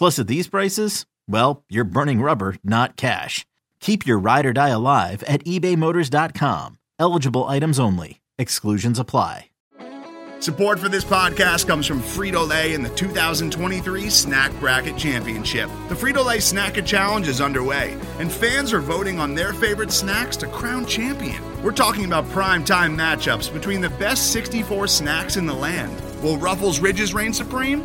Plus, at these prices, well, you're burning rubber, not cash. Keep your ride or die alive at ebaymotors.com. Eligible items only. Exclusions apply. Support for this podcast comes from Frito Lay and the 2023 Snack Bracket Championship. The Frito Lay Snacker Challenge is underway, and fans are voting on their favorite snacks to crown champion. We're talking about prime time matchups between the best 64 snacks in the land. Will Ruffles Ridges reign supreme?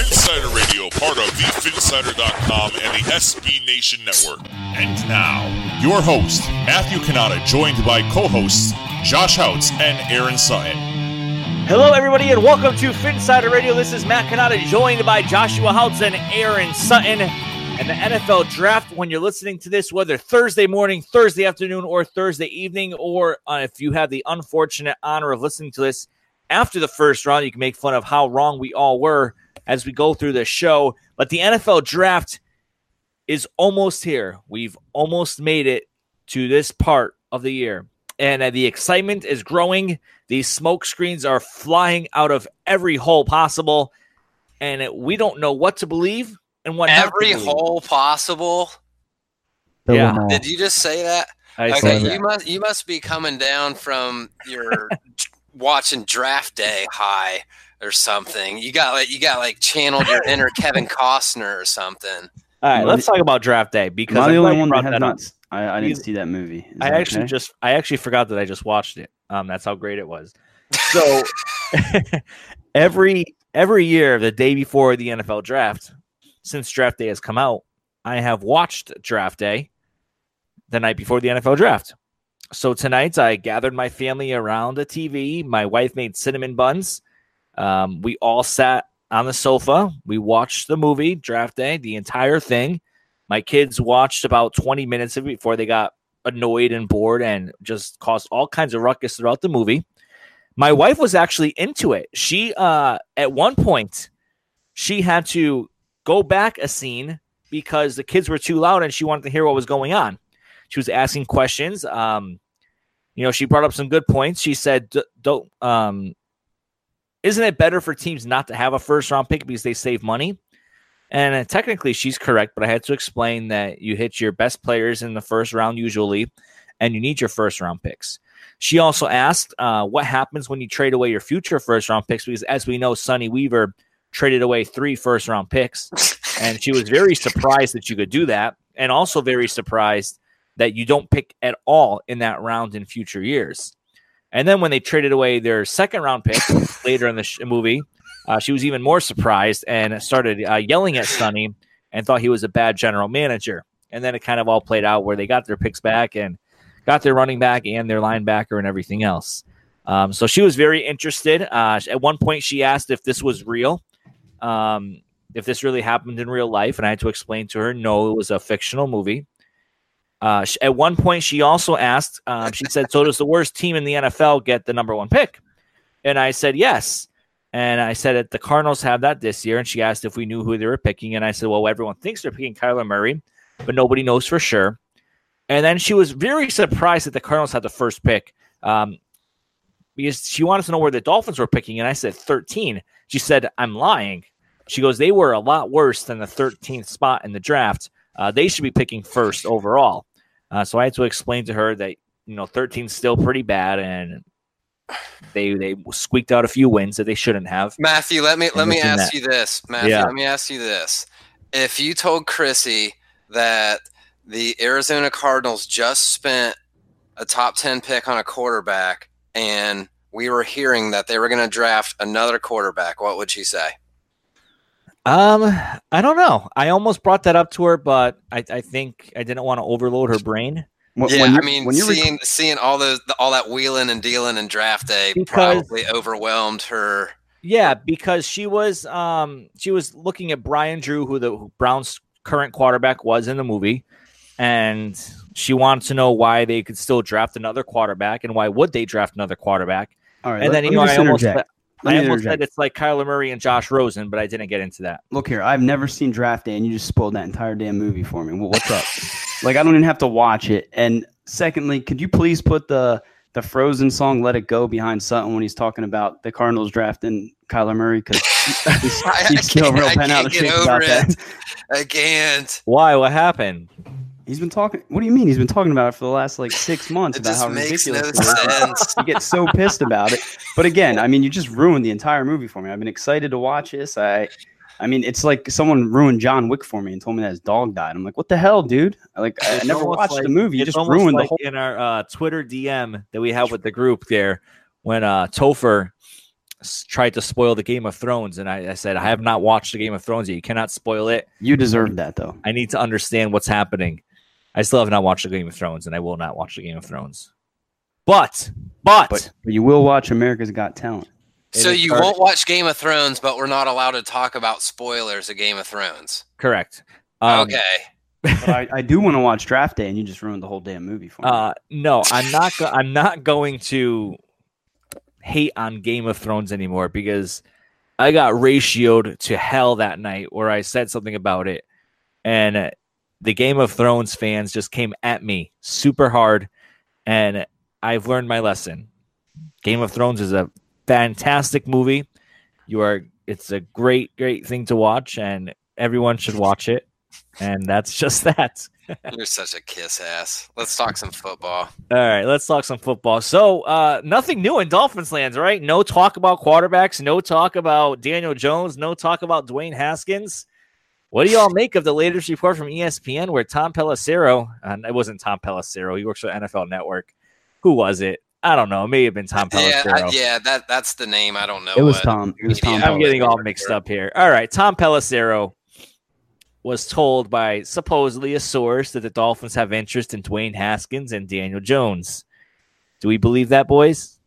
Phinsider Radio, part of the Phinsider.com and the SB Nation Network. And now, your host, Matthew Cannata, joined by co-hosts Josh Houtz and Aaron Sutton. Hello, everybody, and welcome to Phinsider Radio. This is Matt Cannata, joined by Joshua Houtz and Aaron Sutton. And the NFL draft, when you're listening to this, whether Thursday morning, Thursday afternoon, or Thursday evening, or uh, if you have the unfortunate honor of listening to this after the first round, you can make fun of how wrong we all were as we go through the show. But the NFL draft is almost here. We've almost made it to this part of the year. And uh, the excitement is growing. These smoke screens are flying out of every hole possible. And it, we don't know what to believe and what not to Every hole possible. Yeah. Did you just say that? I okay, you that. must you must be coming down from your watching Draft Day high or something. You got like you got like channeled your inner Kevin Costner or something. All right, let's talk about draft day because I I'm the only one that has that not? up. s- I, I didn't Because see that movie. Is I that actually okay? just I actually forgot that I just watched it. Um, that's how great it was. So every every year, the day before the NFL draft, since draft day has come out, I have watched draft day the night before the NFL draft. So tonight, I gathered my family around the TV. My wife made cinnamon buns. Um, we all sat on the sofa. We watched the movie draft day, the entire thing. My kids watched about 20 minutes of it before they got annoyed and bored and just caused all kinds of ruckus throughout the movie. My wife was actually into it. She uh at one point she had to go back a scene because the kids were too loud and she wanted to hear what was going on. She was asking questions. Um you know, she brought up some good points. She said "D- don't um isn't it better for teams not to have a first round pick because they save money? And uh, technically, she's correct, but I had to explain that you hit your best players in the first round usually, and you need your first round picks. She also asked uh, what happens when you trade away your future first round picks, because as we know, Sonny Weaver traded away three first round picks, and she was very surprised that you could do that, and also very surprised that you don't pick at all in that round in future years. And then when they traded away their second round pick later in the sh- movie, uh, she was even more surprised and started uh, yelling at Sonny and thought he was a bad general manager. And then it kind of all played out where they got their picks back and got their running back and their linebacker and everything else. Um, so she was very interested. Uh, at one point, she asked if this was real, um, if this really happened in real life, and I had to explain to her, no, it was a fictional movie. Uh, at one point, she also asked, um, she said, So does the worst team in the NFL get the number one pick? And I said, Yes. And I said that the Cardinals have that this year. And she asked if we knew who they were picking. And I said, Well, everyone thinks they're picking Kyler Murray, but nobody knows for sure. And then she was very surprised that the Cardinals had the first pick um, because she wanted to know where the Dolphins were picking. And I said 13. She said, I'm lying. She goes, They were a lot worse than the 13th spot in the draft. Uh, they should be picking first overall. Uh, so I had to explain to her that you know 13 still pretty bad, and they they squeaked out a few wins that they shouldn't have. Matthew, let me let me ask that. you this. Matthew, Yeah. let me ask you this. If you told Chrissy that the Arizona Cardinals just spent a top 10 pick on a quarterback and we were hearing that they were going to draft another quarterback, what would she say? Um, I don't know. I almost brought that up to her, but I, I think I didn't want to overload her brain. When, yeah, when I mean, when you're rec- seeing seeing all those all that wheeling and dealing and draft day Because- probably overwhelmed her. Yeah, because she was um she was looking at Brian Drew, who the who Browns' current quarterback was in the movie, and she wanted to know why they could still draft another quarterback and why would they draft another quarterback. all right, and let- then you know I almost interject. Let I me almost said interject. it's like Kyler Murray and Josh Rosen, but I didn't get into that. Look here, I've never seen Draft Day, and you just spoiled that entire damn movie for me. Wh- What's up? like, I don't even have to watch it. And secondly, could you please put the the Frozen song "Let It Go" behind Sutton when he's talking about the Cardinals drafting Kyler Murray? Because he's, I- I he's still real I bent out of shape about it. that. I can't. Why? What happened? He's been talking. What do you mean? He's been talking about it for the last like six months It about just how makes no ridiculous it is. you get so pissed about it. But again, I mean, you just ruined the entire movie for me. I've been excited to watch this. I, I mean, it's like someone ruined John Wick for me and told me that his dog died. I'm like, what the hell, dude? Like, I It's never watched like- the movie. You just almost ruined the whole. in our uh, Twitter DM that we have with the group there when uh, Topher tried to spoil the Game of Thrones, and I, I said I have not watched the Game of Thrones yet. You cannot spoil it. You deserve that, though. I need to understand what's happening. I still have not watched the Game of Thrones, and I will not watch the Game of Thrones. But, but, But, but you will watch America's Got Talent. So is you starting- won't watch Game of Thrones, but we're not allowed to talk about spoilers of Game of Thrones. correct. Um, okay. But I, I do want to watch Draft Day, and you just ruined the whole damn movie for me. Uh, no, I'm not. Go- I'm not going to hate on Game of Thrones anymore because I got ratioed to hell that night where I said something about it, and uh, the Game of Thrones fans just came at me super hard, and I've learned my lesson. Game of Thrones is a fantastic movie. You are. It's a great, great thing to watch, and everyone should watch it. And that's just that. You're such a kiss ass. Let's talk some football. All right, let's talk some football. So, uh, nothing new in Dolphins lands, right? No talk about quarterbacks, no talk about Daniel Jones, no talk about Dwayne Haskins. What do y'all make of the latest report from ESPN where Tom Pelissero, and it wasn't Tom Pelissero, he works for NFL Network. Who was it? I don't know. It may have been Tom Yeah, Pelissero. I- yeah, that that's the name. I don't know. it was what- Tom. It was Tom. Yeah, I'm getting all mixed up here. All right, Tom Pelissero was told by supposedly a source that the Dolphins have interest in Dwayne Haskins and Daniel Jones. Do we believe that, boys?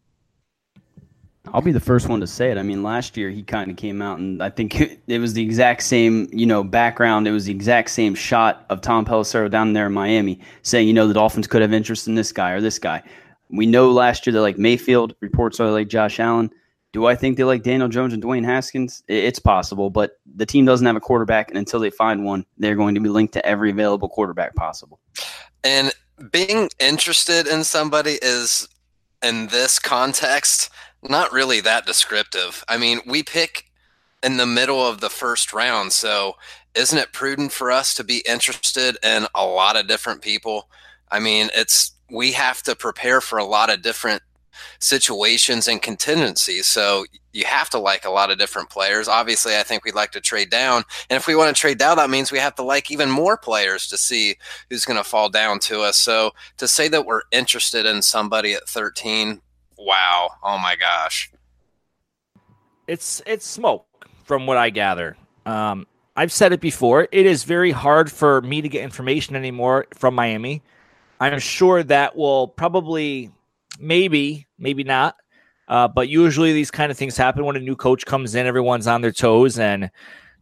I'll be the first one to say it. I mean, last year he kind of came out, and I think it was the exact same, you know, background. It was the exact same shot of Tom Pelissero down there in Miami, saying, you know, the Dolphins could have interest in this guy or this guy. We know last year that like Mayfield reports are like Josh Allen. Do I think they like Daniel Jones and Dwayne Haskins? It's possible, but the team doesn't have a quarterback, and until they find one, they're going to be linked to every available quarterback possible. And being interested in somebody is, in this context, not really that descriptive. I mean, we pick in the middle of the first round, so isn't it prudent for us to be interested in a lot of different people? I mean, it's we have to prepare for a lot of different situations and contingencies. So you have to like a lot of different players. Obviously, I think we'd like to trade down. And if we want to trade down, that means we have to like even more players to see who's going to fall down to us. So to say that we're interested in somebody at 13, wow. Oh my gosh. it's it's smoke from what I gather. Um, I've said it before. It is very hard for me to get information anymore from Miami. I'm sure that will probably, maybe, maybe not. Uh, but usually these kind of things happen when a new coach comes in. Everyone's on their toes and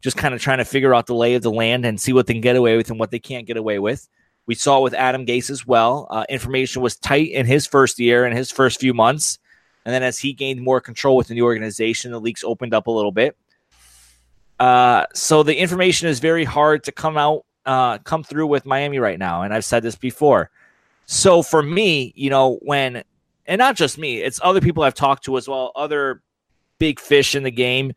just kind of trying to figure out the lay of the land and see what they can get away with and what they can't get away with. We saw it with Adam Gase as well. Uh, information was tight in his first year and his first few months. And then as he gained more control within the organization, the leaks opened up a little bit. Uh, so the information is very hard to come out, uh, come through with Miami right now. And I've said this before. So for me, you know, when, and not just me, it's other people I've talked to as well, other big fish in the game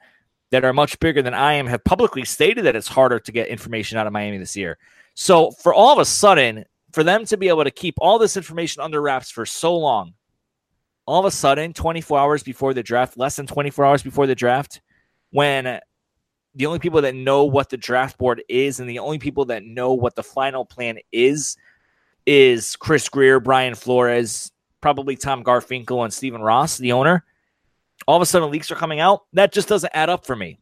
that are much bigger than I am have publicly stated that it's harder to get information out of Miami this year. So for all of a sudden, for them to be able to keep all this information under wraps for so long, all of a sudden, 24 hours before the draft, less than 24 hours before the draft, when the only people that know what the draft board is and the only people that know what the final plan is is Chris Grier, Brian Flores, probably Tom Garfinkel, and Stephen Ross, the owner. All of a sudden, leaks are coming out. That just doesn't add up for me.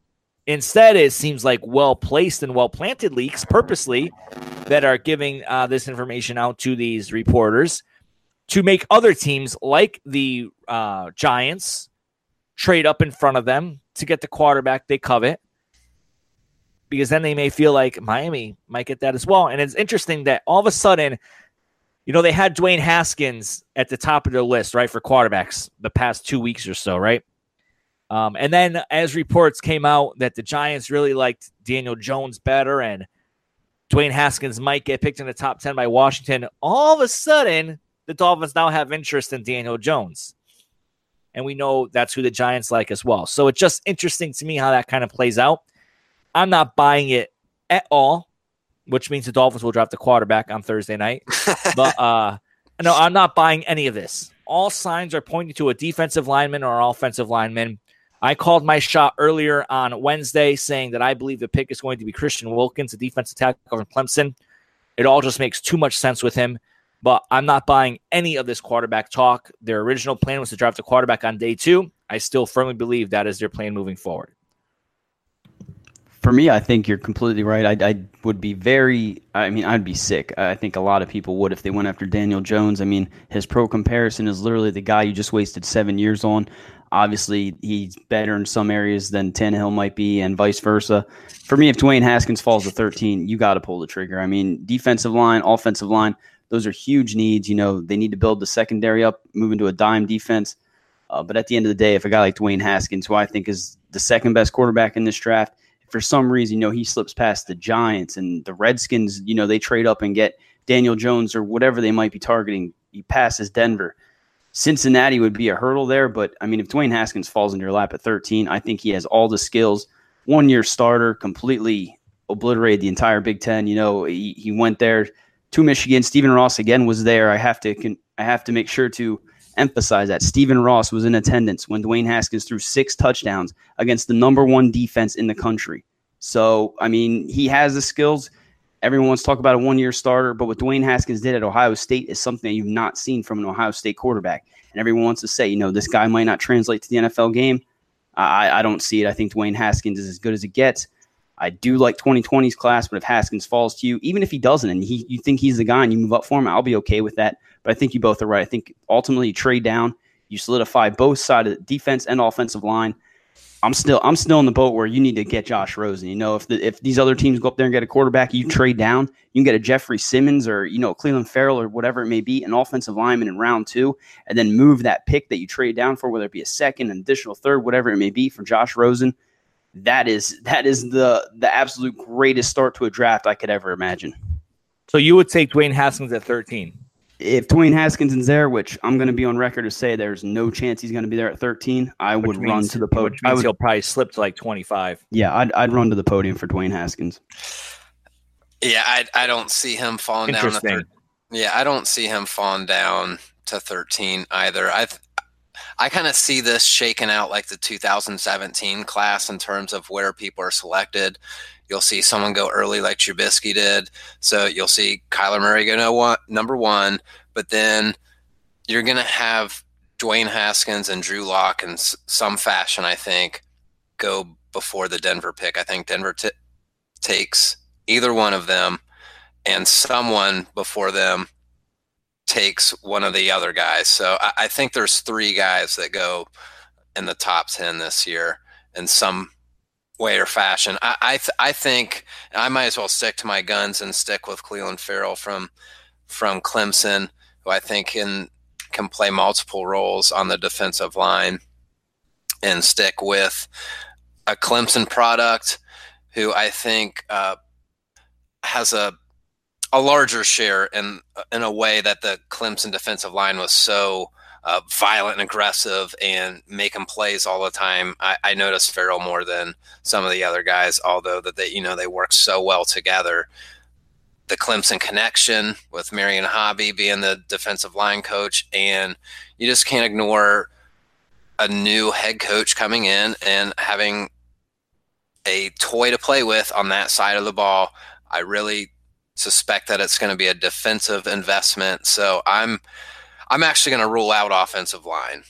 Instead, it seems like well placed and well planted leaks purposely that are giving uh, this information out to these reporters to make other teams like the uh, Giants trade up in front of them to get the quarterback they covet. Because then they may feel like Miami might get that as well. And it's interesting that all of a sudden, you know, they had Dwayne Haskins at the top of their list, right, for quarterbacks the past two weeks or so, right? Um, and then as reports came out that the Giants really liked Daniel Jones better and Dwayne Haskins might get picked in the top 10 by Washington, all of a sudden the Dolphins now have interest in Daniel Jones. And we know that's who the Giants like as well. So it's just interesting to me how that kind of plays out. I'm not buying it at all, which means the Dolphins will draft the quarterback on Thursday night. but uh no, I'm not buying any of this. All signs are pointing to a defensive lineman or an offensive lineman. I called my shot earlier on Wednesday saying that I believe the pick is going to be Christian Wilkins, a defensive tackle from Clemson. It all just makes too much sense with him. But I'm not buying any of this quarterback talk. Their original plan was to draft a quarterback on day two. I still firmly believe that is their plan moving forward. For me, I think you're completely right. I, I would be very, I mean, I'd be sick. I think a lot of people would if they went after Daniel Jones. I mean, his pro comparison is literally the guy you just wasted seven years on. Obviously, he's better in some areas than Tannehill might be, and vice versa. For me, if Dwayne Haskins falls to 13, you got to pull the trigger. I mean, defensive line, offensive line, those are huge needs. You know, they need to build the secondary up, move into a dime defense. Uh, but at the end of the day, if a guy like Dwayne Haskins, who I think is the second best quarterback in this draft, for some reason, you know, he slips past the Giants and the Redskins, you know, they trade up and get Daniel Jones or whatever they might be targeting. He passes Denver. Cincinnati would be a hurdle there, but I mean, if Dwayne Haskins falls into your lap at 13, I think he has all the skills. One year starter, completely obliterated the entire Big Ten. You know, he, he went there to Michigan. Stephen Ross again was there. I have to I have to make sure to emphasize that Stephen Ross was in attendance when Dwayne Haskins threw six touchdowns against the number one defense in the country. So I mean, he has the skills. Everyone wants to talk about a one year starter, but what Dwayne Haskins did at Ohio State is something that you've not seen from an Ohio State quarterback. And everyone wants to say, you know, this guy might not translate to the NFL game. I, I don't see it. I think Dwayne Haskins is as good as it gets. I do like 2020's class, but if Haskins falls to you, even if he doesn't, and he you think he's the guy and you move up for him, I'll be okay with that. But I think you both are right. I think ultimately you trade down, you solidify both sides of the defense and offensive line. I'm still I'm still in the boat where you need to get Josh Rosen. You know, if the, if these other teams go up there and get a quarterback, you trade down, you can get a Jeffrey Simmons or you know Clelin Ferrell or whatever it may be, an offensive lineman in round two, and then move that pick that you trade down for, whether it be a second, an additional third, whatever it may be, for Josh Rosen that is that is the the absolute greatest start to a draft I could ever imagine. So you would take Dwayne Haskins at 13. If Dwayne Haskins is there, which I'm going to be on record to say there's no chance he's going to be there at 13, I which would means, run to the podium. I would, he'll probably slip to like 25. Yeah, I'd, I'd run to the podium for Dwayne Haskins. Yeah, I, I don't see him falling down. To thir- yeah, I don't see him falling down to 13 either. I I kind of see this shaking out like the 2017 class in terms of where people are selected. You'll see someone go early like Trubisky did. So you'll see Kyler Murray go number one, but then you're going to have Dwayne Haskins and Drew Lock in some fashion, I think, go before the Denver pick. I think Denver t- takes either one of them and someone before them takes one of the other guys. So I, I think there's three guys that go in the top 10 this year in some way or fashion. I I, th- I, think I might as well stick to my guns and stick with Clelin Ferrell from from Clemson, who I think can can play multiple roles on the defensive line, and stick with a Clemson product who I think uh, has a a larger share in in a way that the Clemson defensive line was so uh, violent and aggressive and making plays all the time. I, I noticed Ferrell more than some of the other guys, although that they you know they work so well together. The Clemson connection with Marion Hobby being the defensive line coach, and you just can't ignore a new head coach coming in and having a toy to play with on that side of the ball. I really suspect that it's going to be a defensive investment. So I'm I'm actually going to rule out offensive line.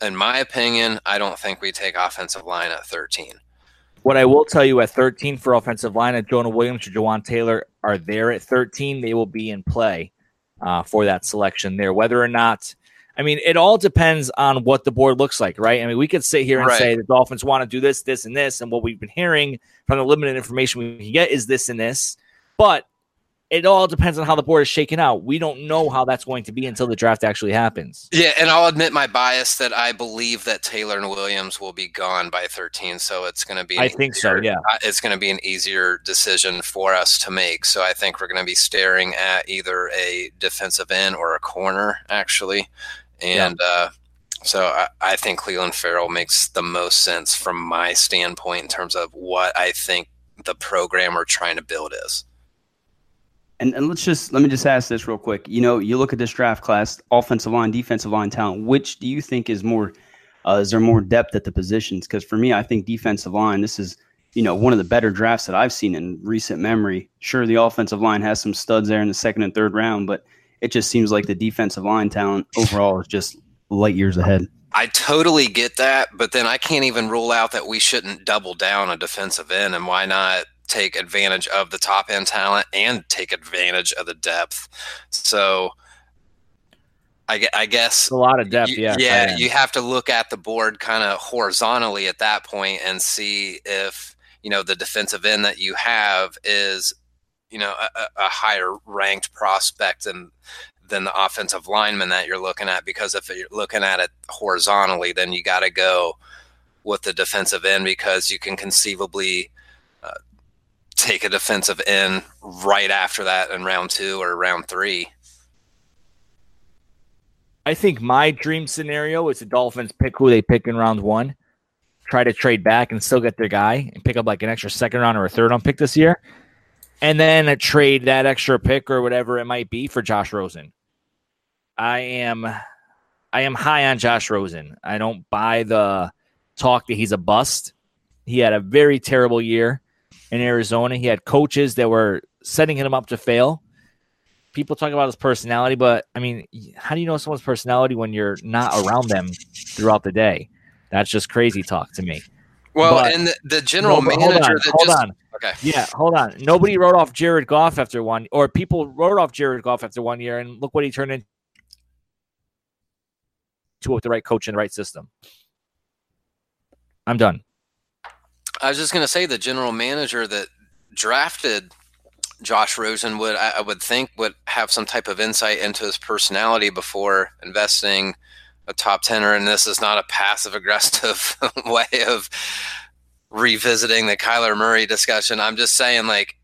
In my opinion, I don't think we take offensive line at 13. What I will tell you at 13 for offensive line, at Jonah Williams or Jawaan Taylor are there at 13. They will be in play uh, for that selection there. Whether or not, I mean, it all depends on what the board looks like, right? I mean, we could sit here and right. say the Dolphins want to do this, this, and this, and what we've been hearing from the limited information we can get is this and this. But it all depends on how the board is shaken out. We don't know how that's going to be until the draft actually happens. Yeah, and I'll admit my bias that I believe that Taylor and Williams will be gone by 13, so it's going to be. I think easier, so. Yeah, uh, it's going to be an easier decision for us to make. So I think we're going to be staring at either a defensive end or a corner, actually, and. Yeah. Uh, so I, I think Clelin Ferrell makes the most sense from my standpoint in terms of what I think the program we're trying to build is. And, and let's just let me just ask this real quick. You know, you look at this draft class, offensive line, defensive line talent. Which do you think is more? Uh, is there more depth at the positions? Because for me, I think defensive line. This is you know one of the better drafts that I've seen in recent memory. Sure, the offensive line has some studs there in the second and third round, but it just seems like the defensive line talent overall is just light years ahead. I totally get that, but then I can't even rule out that we shouldn't double down a defensive end, and why not take advantage of the top end talent and take advantage of the depth. So I, I guess a lot of depth. You, yeah, yeah. You have to look at the board kind of horizontally at that point and see if you know the defensive end that you have is you know a, a higher ranked prospect than than the offensive lineman that you're looking at. Because if you're looking at it horizontally, then you got to go with the defensive end because you can conceivably take a defensive end right after that in round two or round three. I think my dream scenario is the Dolphins pick who they pick in round one, try to trade back and still get their guy and pick up like an extra second round or a third round pick this year, and then trade that extra pick or whatever it might be for Josh Rosen. I am, I am high on Josh Rosen. I don't buy the talk that he's a bust. He had a very terrible year in Arizona. He had coaches that were setting him up to fail. People talk about his personality, but I mean, how do you know someone's personality when you're not around them throughout the day? That's just crazy talk to me. Well, but, and the, the general no, manager. Hold on, hold just, on. Okay. Yeah, hold on. Nobody wrote off Jared Goff after one, or people wrote off Jared Goff after one year, and look what he turned into with the right coach and the right system. I'm done. I was just going to say the general manager that drafted Josh Rosen would I would think would have some type of insight into his personality before investing a top tenor. And this is not a passive aggressive way of revisiting the Kyler Murray discussion. I'm just saying, like,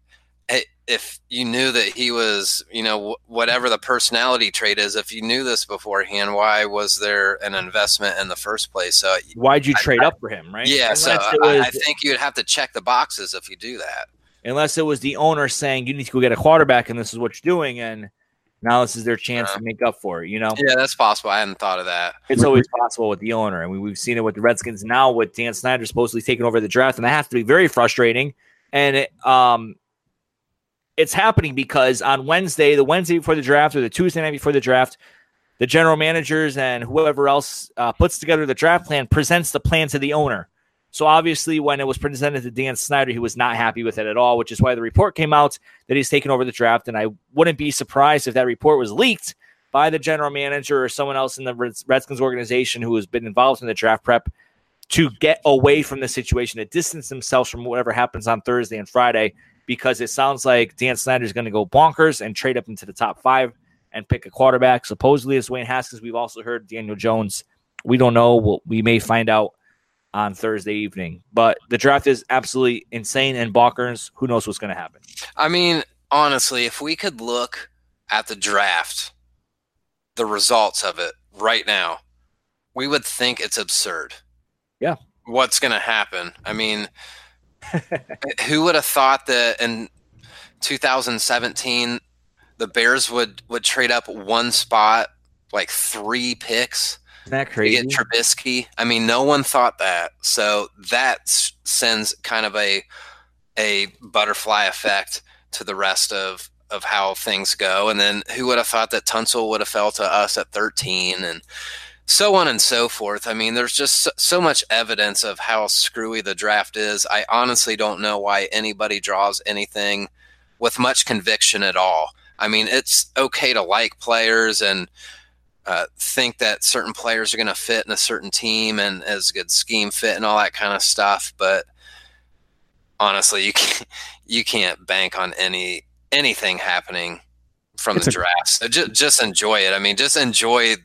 if you knew that he was, you know, whatever the personality trait is, if you knew this beforehand, why was there an investment in the first place? So why'd you trade I, up for him, right? Yeah, unless so was, I, I think you'd have to check the boxes if you do that. Unless it was the owner saying you need to go get a quarterback and this is what you're doing, and now this is their chance uh, to make up for it. You know? Yeah, that's possible. I hadn't thought of that. It's always possible with the owner, and we, we've seen it with the Redskins now with Dan Snyder supposedly taking over the draft, and that has to be very frustrating. And it, um, it's happening because on Wednesday, the Wednesday before the draft or the Tuesday night before the draft, the general managers and whoever else uh, puts together the draft plan presents the plan to the owner. So obviously, when it was presented to Dan Snyder, he was not happy with it at all, which is why the report came out that he's taken over the draft. And I wouldn't be surprised if that report was leaked by the general manager or someone else in the Redskins organization who has been involved in the draft prep to get away from the situation, to distance themselves from whatever happens on Thursday and Friday, because it sounds like Dan Snyder is going to go bonkers and trade up into the top five and pick a quarterback. Supposedly, it's Dwayne Haskins. We've also heard Daniel Jones. We don't know. We'll, we may find out on Thursday evening. But the draft is absolutely insane and bonkers. Who knows what's going to happen? I mean, honestly, if we could look at the draft, the results of it right now, we would think it's absurd. Yeah. What's going to happen? I mean, who would have thought that in 2017 the Bears would would trade up one spot, like three picks? Isn't that crazy? To get Trubisky. I mean, no one thought that. So that sends kind of a a butterfly effect to the rest of of how things go. And then who would have thought that Tunsil would have fell to us at 13 and so on and so forth. I mean, there's just so much evidence of how screwy the draft is. I honestly don't know why anybody draws anything with much conviction at all. I mean, it's okay to like players and uh, think that certain players are going to fit in a certain team and as a good scheme fit and all that kind of stuff, but honestly, you can't you can't bank on any anything happening from it's the a, draft. So just just enjoy it. I mean, just enjoy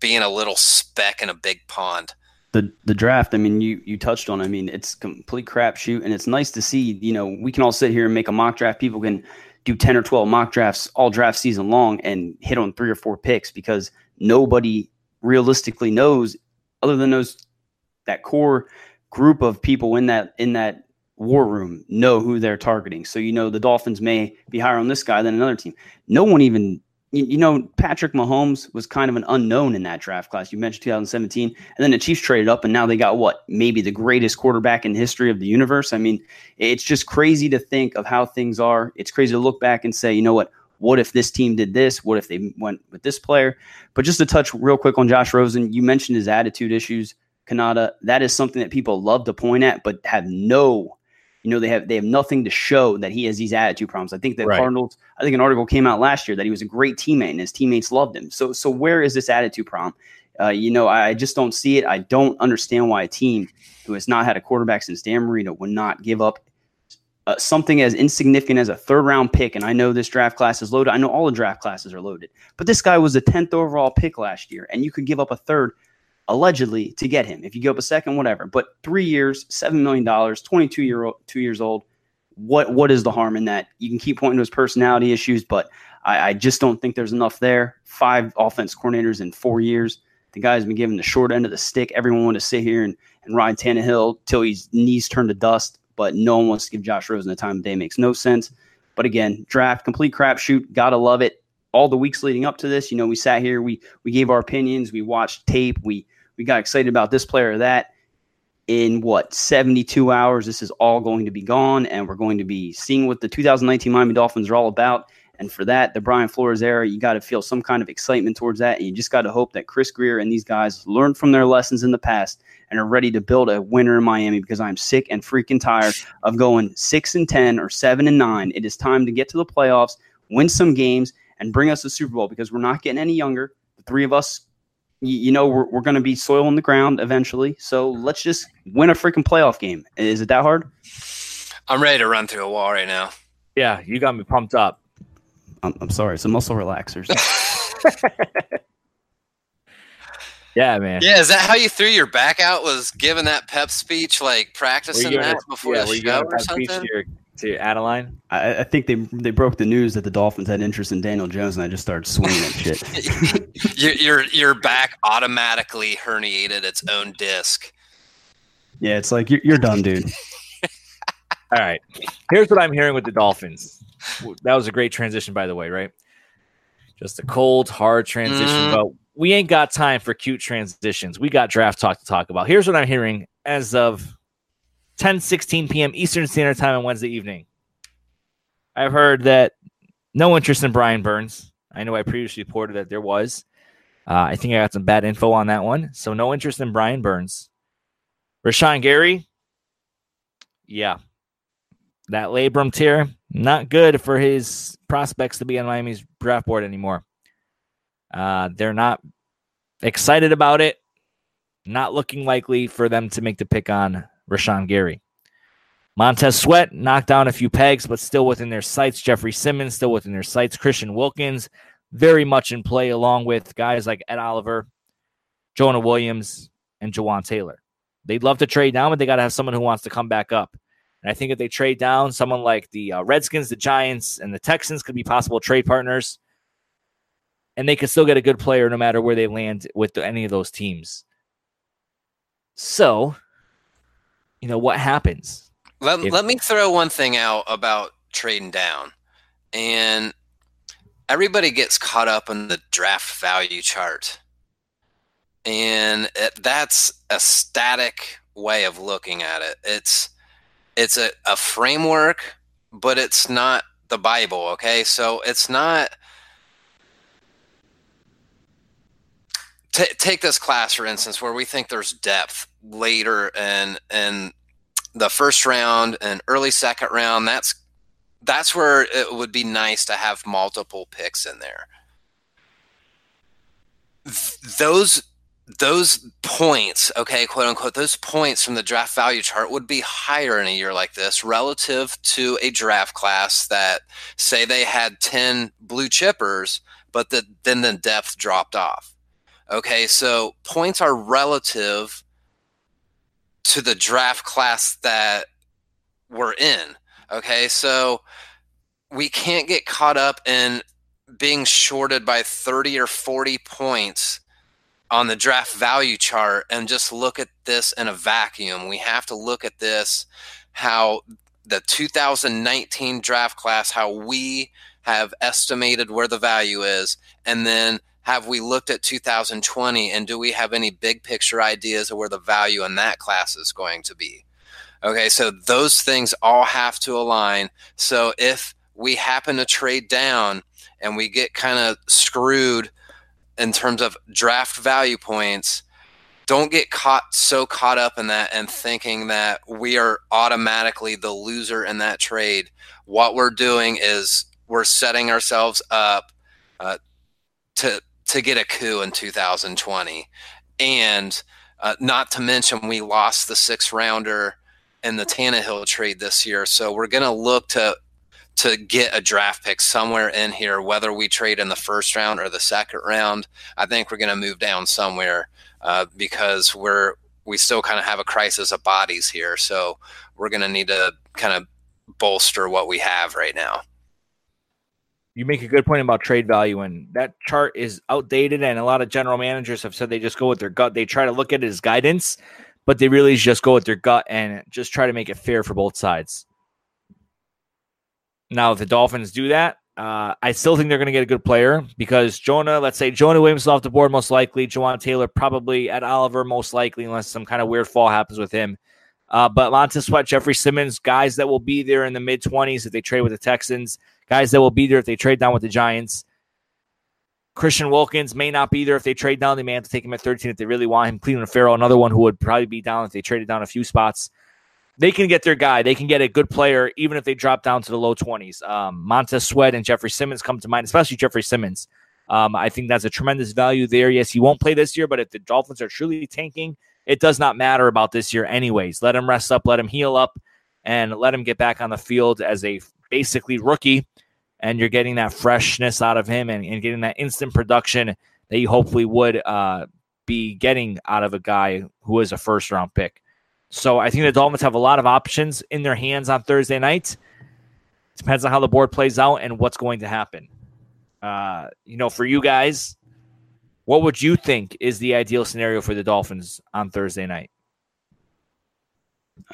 being a little speck in a big pond. The the draft. I mean, you you touched on. I mean, it's complete crapshoot, and it's nice to see. You know, we can all sit here and make a mock draft. People can do ten or twelve mock drafts all draft season long and hit on three or four picks because nobody realistically knows, other than those that core group of people in that in that war room know who they're targeting. So you know the Dolphins may be higher on this guy than another team. No one even you, know Patrick Mahomes was kind of an unknown in that draft class. You mentioned 2017, and then the Chiefs traded up, and now they got what maybe the greatest quarterback in the history of the universe. I mean, it's just crazy to think of how things are. It's crazy to look back and say, you know what? What if this team did this? What if they went with this player? But just to touch real quick on Josh Rosen, you mentioned his attitude issues. Cannata, that is something that people love to point at, but have no you know they have they have nothing to show that he has these attitude problems. I think the right. Cardinals. I think an article came out last year that he was a great teammate and his teammates loved him. So so where is this attitude problem? Uh, you know, I, I just don't see it. I don't understand why a team who has not had a quarterback since Dan Marino would not give up uh, something as insignificant as a third round pick. And I know this draft class is loaded. I know all the draft classes are loaded, but this guy was a tenth overall pick last year, and you could give up a third allegedly to get him. If you go up a second, whatever. But three years, seven million dollars, twenty-two year old, two years old. What what is the harm in that? You can keep pointing to his personality issues, but I, I just don't think there's enough there. Five offense coordinators in four years. The guy's been given the short end of the stick. Everyone wanted to sit here and, and ride Tannehill till his knees turn to dust, but no one wants to give Josh Rosen the time of day. Makes no sense. But again, draft complete crapshoot. Gotta love it. All the weeks leading up to this, you know, we sat here, we we gave our opinions, we watched tape, we we got excited about this player or that. In what 72 hours, this is all going to be gone, and we're going to be seeing what the 2019 Miami Dolphins are all about. And for that, the Brian Flores era, you got to feel some kind of excitement towards that. And you just got to hope that Chris Grier and these guys learned from their lessons in the past and are ready to build a winner in Miami because I'm sick and freaking tired of going six and 10 or seven and nine. It is time to get to the playoffs, win some games, and bring us a Super Bowl because we're not getting any younger. The three of us you, you know we're, we're going to be soil on the ground eventually. So let's just win a freaking playoff game. Is it that hard? I'm ready to run through a wall right now. Yeah, you got me pumped up. I'm, I'm sorry. It's a muscle relaxers. yeah, man. Yeah, is that how you threw your back out? Was giving that pep speech, like practicing that before yeah, the show or something? To Adeline? I, I, think they they broke the news that the Dolphins had interest in Daniel Jones, and I just started swinging at shit. your, your your back automatically herniated its own disc. Yeah, it's like you're, you're done, dude. All right, here's what I'm hearing with the Dolphins. That was a great transition, by the way, right? Just a cold, hard transition, mm. but we ain't got time for cute transitions. We got draft talk to talk about. Here's what I'm hearing as of 10 16 p.m. Eastern Standard Time on Wednesday evening. I've heard that no interest in Brian Burns. I know I previously reported that there was. Uh, I think I got some bad info on that one. So no interest in Brian Burns. Rashan Gary, yeah. That labrum tear, not good for his prospects to be on Miami's draft board anymore. Uh, they're not excited about it. Not looking likely for them to make the pick on Rashan Gary. Montez Sweat knocked down a few pegs, but still within their sights. Jeffrey Simmons still within their sights. Christian Wilkins very much in play, along with guys like Ed Oliver, Jonah Williams, and Jawaan Taylor. They'd love to trade down, but they got to have someone who wants to come back up. And I think if they trade down, someone like the uh, Redskins, the Giants, and the Texans could be possible trade partners. And they could still get a good player no matter where they land with any of those teams. So, you know, what happens? Let, if, let me throw one thing out about trading down. And everybody gets caught up in the draft value chart. And it, that's a static way of looking at it. It's it's a, a framework, but it's not the Bible, okay? So it's not T- take this class for instance where we think there's depth later in in the first round and early second round that's that's where it would be nice to have multiple picks in there. Th- those those points okay quote unquote those points from the draft value chart would be higher in a year like this relative to a draft class that say they had 10 blue chippers but the, then the depth dropped off Okay, so points are relative to the draft class that we're in. Okay, so we can't get caught up in being shorted by 30 or 40 points on the draft value chart and just look at this in a vacuum. We have to look at this how the 2019 draft class, how we have estimated where the value is, and then have we looked at 2020 and do we have any big picture ideas of where the value in that class is going to be? Okay, so those things all have to align. So if we happen to trade down and we get kind of screwed in terms of draft value points, don't get caught so caught up in that and thinking that we are automatically the loser in that trade. What we're doing is we're setting ourselves up uh, to to get a coup in 2020. And uh, not to mention, we lost the six rounder in the Tannehill trade this year. So we're going to look to to get a draft pick somewhere in here, whether we trade in the first round or the second round. I think we're going to move down somewhere uh, because we're we still kind of have a crisis of bodies here. So we're going to need to kind of bolster what we have right now you make a good point about trade value, and that chart is outdated. And a lot of general managers have said they just go with their gut. They try to look at it as guidance, but they really just go with their gut and just try to make it fair for both sides. Now, if the Dolphins do that, uh, I still think they're going to get a good player because Jonah, let's say Jonah Williams is off the board most likely, Jawaan Taylor probably Ed Oliver most likely, unless some kind of weird fall happens with him. Uh, but Montez Sweat, Jeffrey Simmons, guys that will be there in the mid 20s if they trade with the Texans guys that will be there if they trade down with the Giants. Christian Wilkins may not be there if they trade down. They may have to take him at 13 if they really want him. Clelin Ferrell, another one who would probably be down if they traded down a few spots. They can get their guy. They can get a good player even if they drop down to the low 20s. Um, Montez Sweat and Jeffrey Simmons come to mind, especially Jeffrey Simmons. Um, I think that's a tremendous value there. Yes, he won't play this year, but if the Dolphins are truly tanking, it does not matter about this year, anyways. Let him rest up, let him heal up, and let him get back on the field as a basically rookie and you're getting that freshness out of him and, and getting that instant production that you hopefully would uh, be getting out of a guy who is a first round pick. So I think the Dolphins have a lot of options in their hands on Thursday night. Depends on how the board plays out and what's going to happen. Uh, you know, for you guys, what would you think is the ideal scenario for the Dolphins on Thursday night?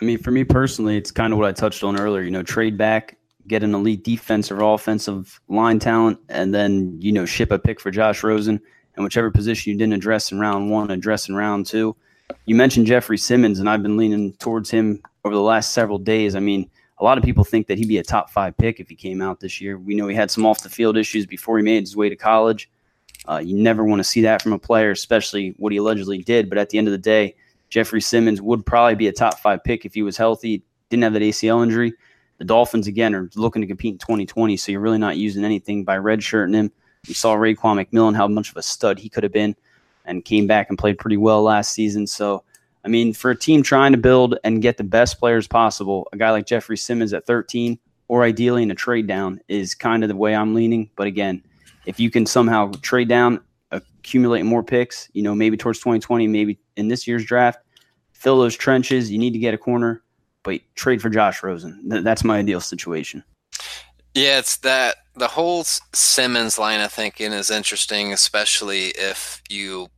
I mean, for me personally, it's kind of what I touched on earlier. You know, trade back, get an elite defensive or offensive line talent, and then you know ship a pick for Josh Rosen and whichever position you didn't address in round one, address in round two. You mentioned Jeffrey Simmons, and I've been leaning towards him over the last several days. I mean, a lot of people think that he'd be a top five pick if he came out this year. We know he had some off the field issues before he made his way to college. Uh, you never want to see that from a player, especially what he allegedly did. But at the end of the day, Jeffrey Simmons would probably be a top five pick if he was healthy, didn't have that ACL injury. The Dolphins again are looking to compete in 2020, so you're really not using anything by redshirting him. We saw Raekwon McMillan, how much of a stud he could have been, and came back and played pretty well last season. So, I mean, for a team trying to build and get the best players possible, a guy like Jeffrey Simmons at 13, or ideally in a trade down, is kind of the way I'm leaning. But again, if you can somehow trade down, accumulate more picks, you know, maybe towards 2020, maybe in this year's draft, fill those trenches. You need to get a corner, but trade for Josh Rosen. That's my ideal situation. Yeah, it's that the whole Simmons line of thinking is interesting, especially if you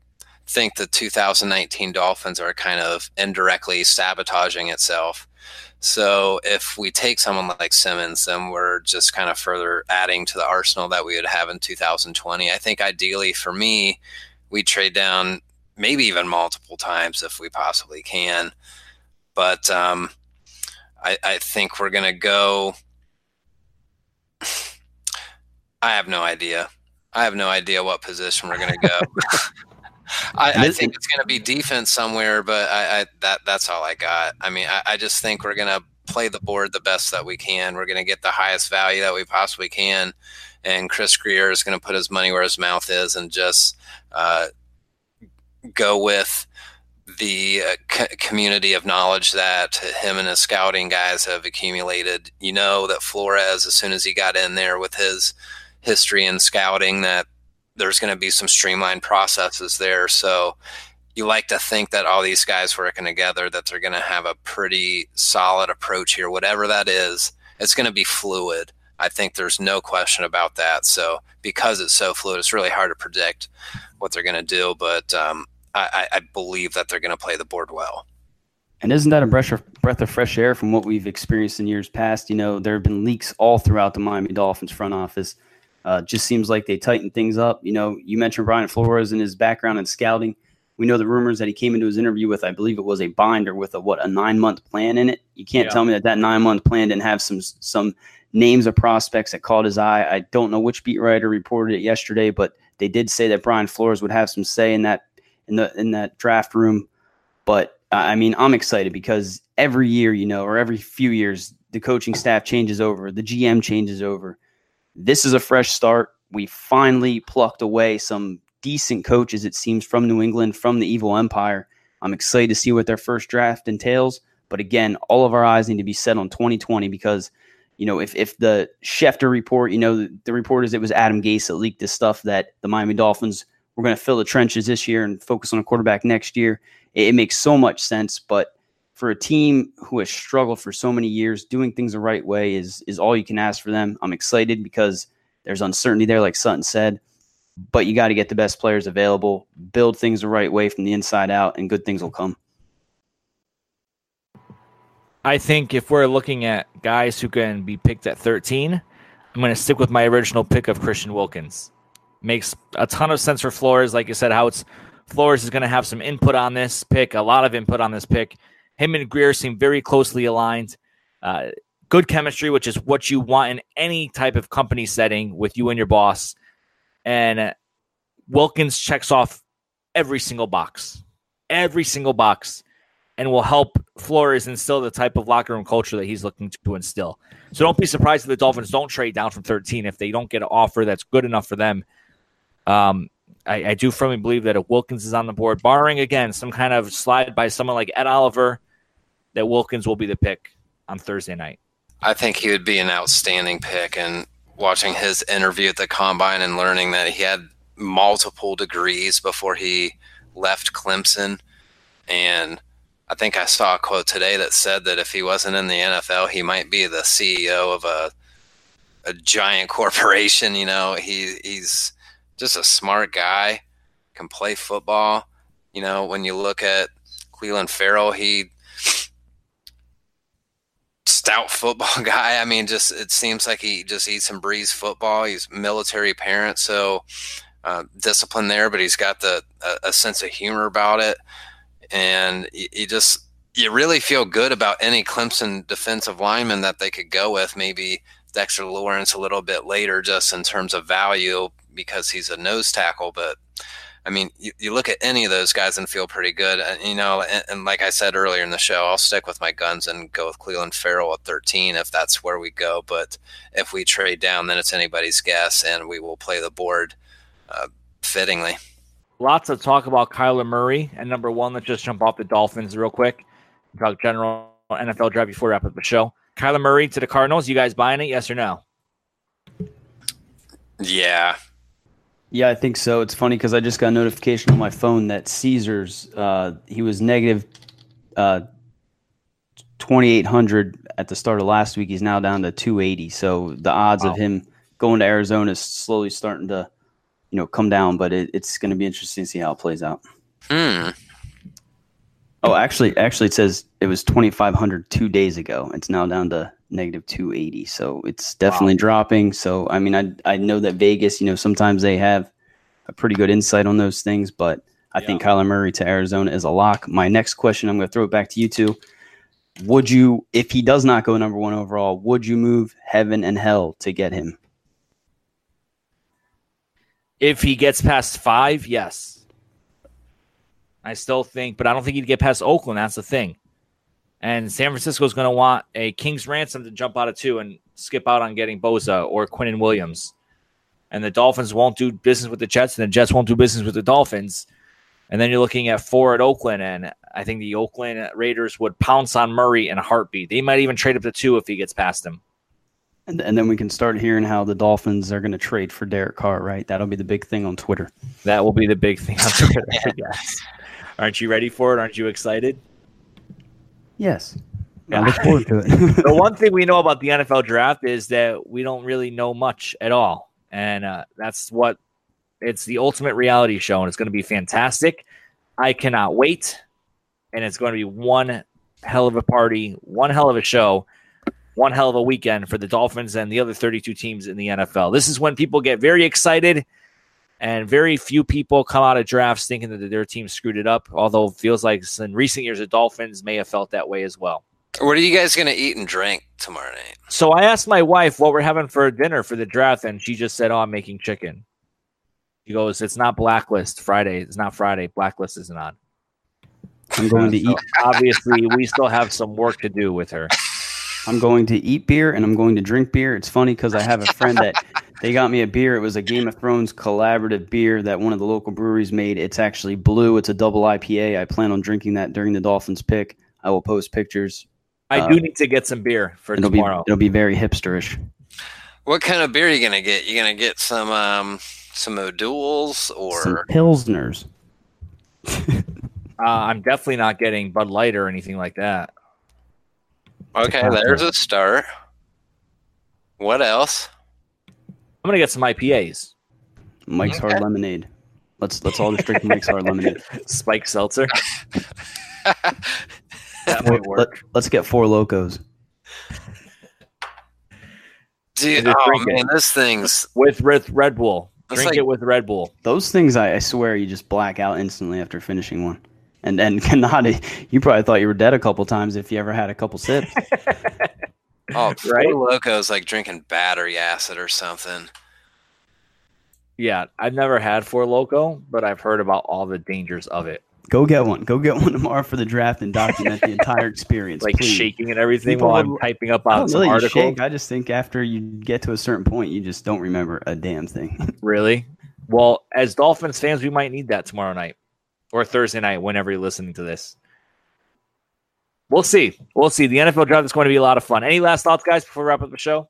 think the 2019 Dolphins are kind of indirectly sabotaging itself. So if we take someone like Simmons, then we're just kind of further adding to the arsenal that we would have in 2020. I think ideally for me, we trade down maybe even multiple times if we possibly can. But um, I, I think we're going to go. I have no idea. I have no idea what position we're going to go. I, I, think it's going to be defense somewhere, but I, I, that that's all I got. I mean, I, I just think we're going to play the board the best that we can. We're going to get the highest value that we possibly can, and Chris Grier is going to put his money where his mouth is and just uh, go with the uh, community of knowledge that him and his scouting guys have accumulated. You know that Flores, as soon as he got in there with his history and scouting, that there's going to be some streamlined processes there. So you like to think that all these guys working together, that they're going to have a pretty solid approach here, whatever that is. It's going to be fluid. I think there's no question about that. So because it's so fluid, it's really hard to predict what they're going to do. But um, I, I believe that they're going to play the board well. And isn't that a breath of, breath of fresh air from what we've experienced in years past? You know, there have been leaks all throughout the Miami Dolphins front office uh, just seems like they tighten things up. You know, you mentioned Brian Flores and his background in scouting. We know the rumors that he came into his interview with, I believe it was a binder with a what a nine month plan in it. You can't yeah. tell me that that nine month plan didn't have some some names of prospects that caught his eye. I don't know which beat writer reported it yesterday, but they did say that Brian Flores would have some say in that in the in that draft room. But I mean, I'm excited because every year, you know, or every few years, the coaching staff changes over, the GM changes over this is a fresh start. We finally plucked away some decent coaches, it seems, from New England, from the evil empire. I'm excited to see what their first draft entails. But again, all of our eyes need to be set on 2020 because, you know, if, if the Schefter report, you know, the, the report is it was Adam Gase that leaked this stuff that the Miami Dolphins were going to fill the trenches this year and focus on a quarterback next year. It, it makes so much sense. But for a team who has struggled for so many years, doing things the right way is is all you can ask for them. I'm excited because there's uncertainty there, like Sutton said, but you got to get the best players available, build things the right way from the inside out, and good things will come. I think if we're looking at guys who can be picked at 13, I'm going to stick with my original pick of Christian Wilkins. Makes a ton of sense for Flores, like you said, how it's Flores is going to have some input on this pick, a lot of input on this pick him and Grier seem very closely aligned. Uh, good chemistry, which is what you want in any type of company setting with you and your boss. And uh, Wilkins checks off every single box, every single box, and will help Flores instill the type of locker room culture that he's looking to instill. So don't be surprised if the Dolphins don't trade down from 13 if they don't get an offer that's good enough for them. Um, I, I do firmly believe that if Wilkins is on the board, barring again some kind of slide by someone like Ed Oliver that Wilkins will be the pick on Thursday night. I think he would be an outstanding pick. And watching his interview at the combine and learning that he had multiple degrees before he left Clemson. And I think I saw a quote today that said that if he wasn't in the NFL, he might be the CEO of a a giant corporation. You know, he he's just a smart guy, can play football. You know, when you look at Clelin Ferrell, he stout football guy. I mean, just it seems like he just eats and breathes football. He's military parent, so uh, discipline there, but he's got the a, a, sense of humor about it, and you, you just you really feel good about any Clemson defensive lineman that they could go with. Maybe Dexter Lawrence a little bit later, just in terms of value because he's a nose tackle, but I mean, you, you look at any of those guys and feel pretty good. And, you know, and, and, like I said earlier in the show, I'll stick with my guns and go with Clelin Ferrell at 13 if that's where we go. But if we trade down, then it's anybody's guess, and we will play the board uh, fittingly. Lots of talk about Kyler Murray and number one. Let's just jump off the Dolphins real quick. Talk general NFL draft before we wrap up the show. Kyler Murray to the Cardinals. You guys buying it? Yes or no? Yeah. Yeah, I think so. It's funny because I just got a notification on my phone that Caesars, uh, he was negative uh, 2,800 at the start of last week. He's now down to 280. So the odds wow. of him going to Arizona is slowly starting to, you know, come down. But it, it's going to be interesting to see how it plays out. Hmm. Oh, actually, actually, it says it was 2,500 two days ago. It's now down to negative 280. So it's definitely wow. dropping. So, I mean, I, I know that Vegas, you know, sometimes they have a pretty good insight on those things, but I yeah. think Kyler Murray to Arizona is a lock. My next question, I'm going to throw it back to you two. Would you, if he does not go number one overall, would you move heaven and hell to get him? If he gets past five, yes. I still think, but I don't think he'd get past Oakland. That's the thing. And San Francisco is going to want a king's ransom to jump out of two and skip out on getting Bosa or Quinnen Williams. And the Dolphins won't do business with the Jets, and the Jets won't do business with the Dolphins. And then you're looking at four at Oakland, and I think the Oakland Raiders would pounce on Murray in a heartbeat. They might even trade up to two if he gets past them. And, and then we can start hearing how the Dolphins are going to trade for Derek Carr, right? That'll be the big thing on Twitter. That will be the big thing on Twitter, yes. Aren't you ready for it? Aren't you excited? Yes. I look forward to it. the one thing we know about the NFL draft is that we don't really know much at all. And uh, that's what it's the ultimate reality show, and it's going to be fantastic. I cannot wait. And it's going to be one hell of a party, one hell of a show, one hell of a weekend for the Dolphins and the other 32 teams in the NFL. This is when people get very excited and very few people come out of drafts thinking that their team screwed it up. Although it feels like in recent years, the Dolphins may have felt that way as well. What are you guys going to eat and drink tomorrow night? So I asked my wife what we're having for dinner for the draft, and she just said, "Oh, I'm making chicken." She goes, "It's not Blacklist Friday. It's not Friday. Blacklist isn't on." I'm going to so eat. Obviously, we still have some work to do with her. I'm going to eat beer and I'm going to drink beer. It's funny because I have a friend that they got me a beer. It was a Game of Thrones collaborative beer that one of the local breweries made. It's actually blue. It's a double IPA. I plan on drinking that during the Dolphins pick. I will post pictures. I uh, do need to get some beer for it'll tomorrow. Be, it'll be very hipsterish. What kind of beer are you gonna get? You gonna get some um some O'Douls or some Pilsners? uh, I'm definitely not getting Bud Light or anything like that. Okay, there's a start. What else? I'm gonna get some IPAs. Mike's. Hard Lemonade. Let's let's all just drink Mike's Hard Lemonade. Spike Seltzer. that might work. Let, us get Four Lokos. Dude, oh man, this thing's with with Red Bull. Drink like, it with Red Bull. Those things, I, I swear, you just black out instantly after finishing one. And and Cannata, you probably thought you were dead a couple times if you ever had a couple sips. Oh, right. Lokos like drinking battery acid or something. Yeah, I've never had Four Loko, but I've heard about all the dangers of it. Go get one. Go get one tomorrow for the draft and document the entire experience. Like please. shaking and everything People while I'm typing up on some really article. Shake. I just think after you get to a certain point, you just don't remember a damn thing. really? Well, as Dolphins fans, we might need that tomorrow night or Thursday night, whenever you're listening to this. We'll see. We'll see. The NFL draft is going to be a lot of fun. Any last thoughts, guys, before we wrap up the show?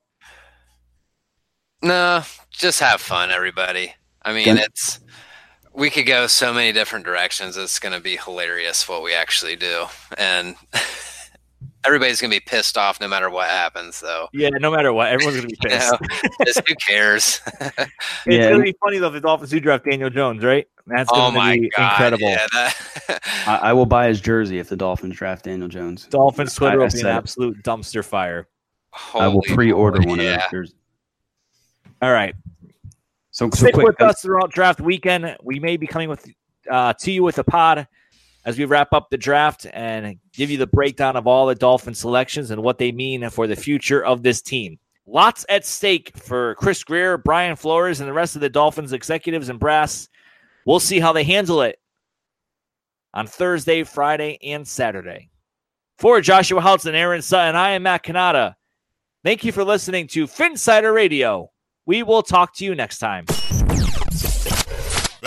No, just have fun, everybody. I mean, it's we could go so many different directions. It's going to be hilarious what we actually do, and everybody's going to be pissed off no matter what happens. Though, yeah, no matter what, everyone's going to be pissed. you know, just who cares? it's yeah. going to be funny though if the Dolphins do draft Daniel Jones, right? That's going oh to be God, incredible. Yeah, that... I, I, will buy his jersey if the Dolphins draft Daniel Jones. Dolphins Twitter I, will be an absolute dumpster fire. Holy I will pre-order one yeah. of those jerseys. All right. So, so stick quick, with us throughout draft weekend. We may be coming with uh, to you with a pod as we wrap up the draft and give you the breakdown of all the Dolphin selections and what they mean for the future of this team. Lots at stake for Chris Grier, Brian Flores, and the rest of the Dolphins executives and brass. We'll see how they handle it on Thursday, Friday, and Saturday. For Joshua Houtz and Aaron Sutton, I am Matt Cannata. Thank you for listening to Phinsider Radio. We will talk to you next time.